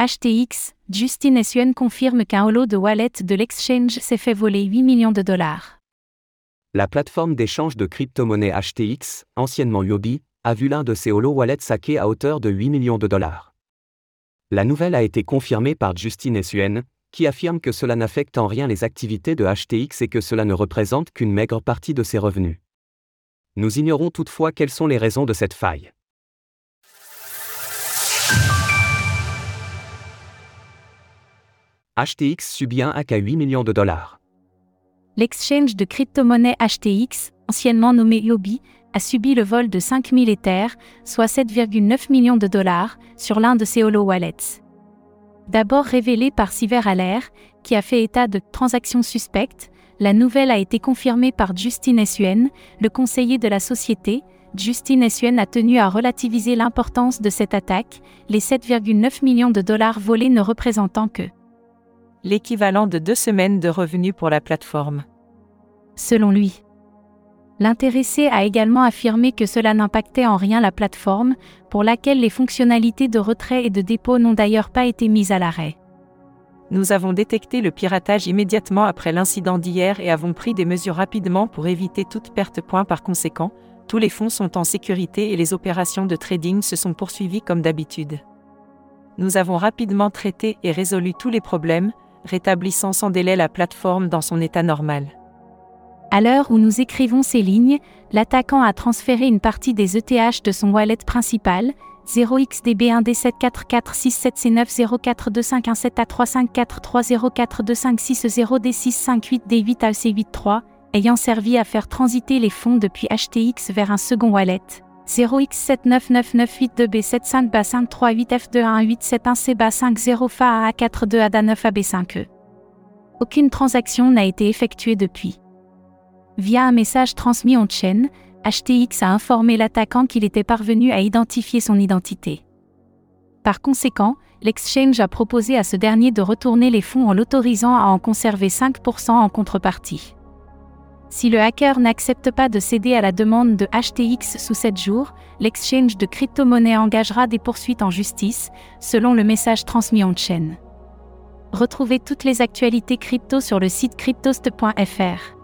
HTX, Justin Suen confirme qu'un holo de wallet de l'exchange s'est fait voler 8 millions de dollars. La plateforme d'échange de crypto-monnaies HTX, anciennement Yobi, a vu l'un de ses holo wallets saqué à hauteur de 8 millions de dollars. La nouvelle a été confirmée par Justin Suen, qui affirme que cela n'affecte en rien les activités de HTX et que cela ne représente qu'une maigre partie de ses revenus. Nous ignorons toutefois quelles sont les raisons de cette faille. HTX subit un hack à 8 millions de dollars. L'exchange de crypto-monnaie HTX, anciennement nommé Yobi, a subi le vol de 5000 Ethers, soit 7,9 millions de dollars, sur l'un de ses holo wallets. D'abord révélé par Cyber qui a fait état de transactions suspectes, la nouvelle a été confirmée par Justin Suen, le conseiller de la société. Justin Suen a tenu à relativiser l'importance de cette attaque, les 7,9 millions de dollars volés ne représentant que l'équivalent de deux semaines de revenus pour la plateforme. Selon lui. L'intéressé a également affirmé que cela n'impactait en rien la plateforme, pour laquelle les fonctionnalités de retrait et de dépôt n'ont d'ailleurs pas été mises à l'arrêt. Nous avons détecté le piratage immédiatement après l'incident d'hier et avons pris des mesures rapidement pour éviter toute perte. Point par conséquent, tous les fonds sont en sécurité et les opérations de trading se sont poursuivies comme d'habitude. Nous avons rapidement traité et résolu tous les problèmes, rétablissant sans délai la plateforme dans son état normal. À l'heure où nous écrivons ces lignes, l'attaquant a transféré une partie des ETH de son wallet principal, 0xDB1D7446742543042560D658D8AC83, ayant servi à faire transiter les fonds depuis HTX vers un second wallet. 0x799982B75 ba 538 f 21871 c ba 50 fa AA42 ADA9AB5E. Aucune transaction n'a été effectuée depuis. Via un message transmis on-chain, HTX a informé l'attaquant qu'il était parvenu à identifier son identité. Par conséquent, l'exchange a proposé à ce dernier de retourner les fonds en l'autorisant à en conserver 5% en contrepartie. Si le hacker n'accepte pas de céder à la demande de HTX sous 7 jours, l'exchange de crypto-monnaie engagera des poursuites en justice, selon le message transmis on-chain. Retrouvez toutes les actualités crypto sur le site cryptost.fr.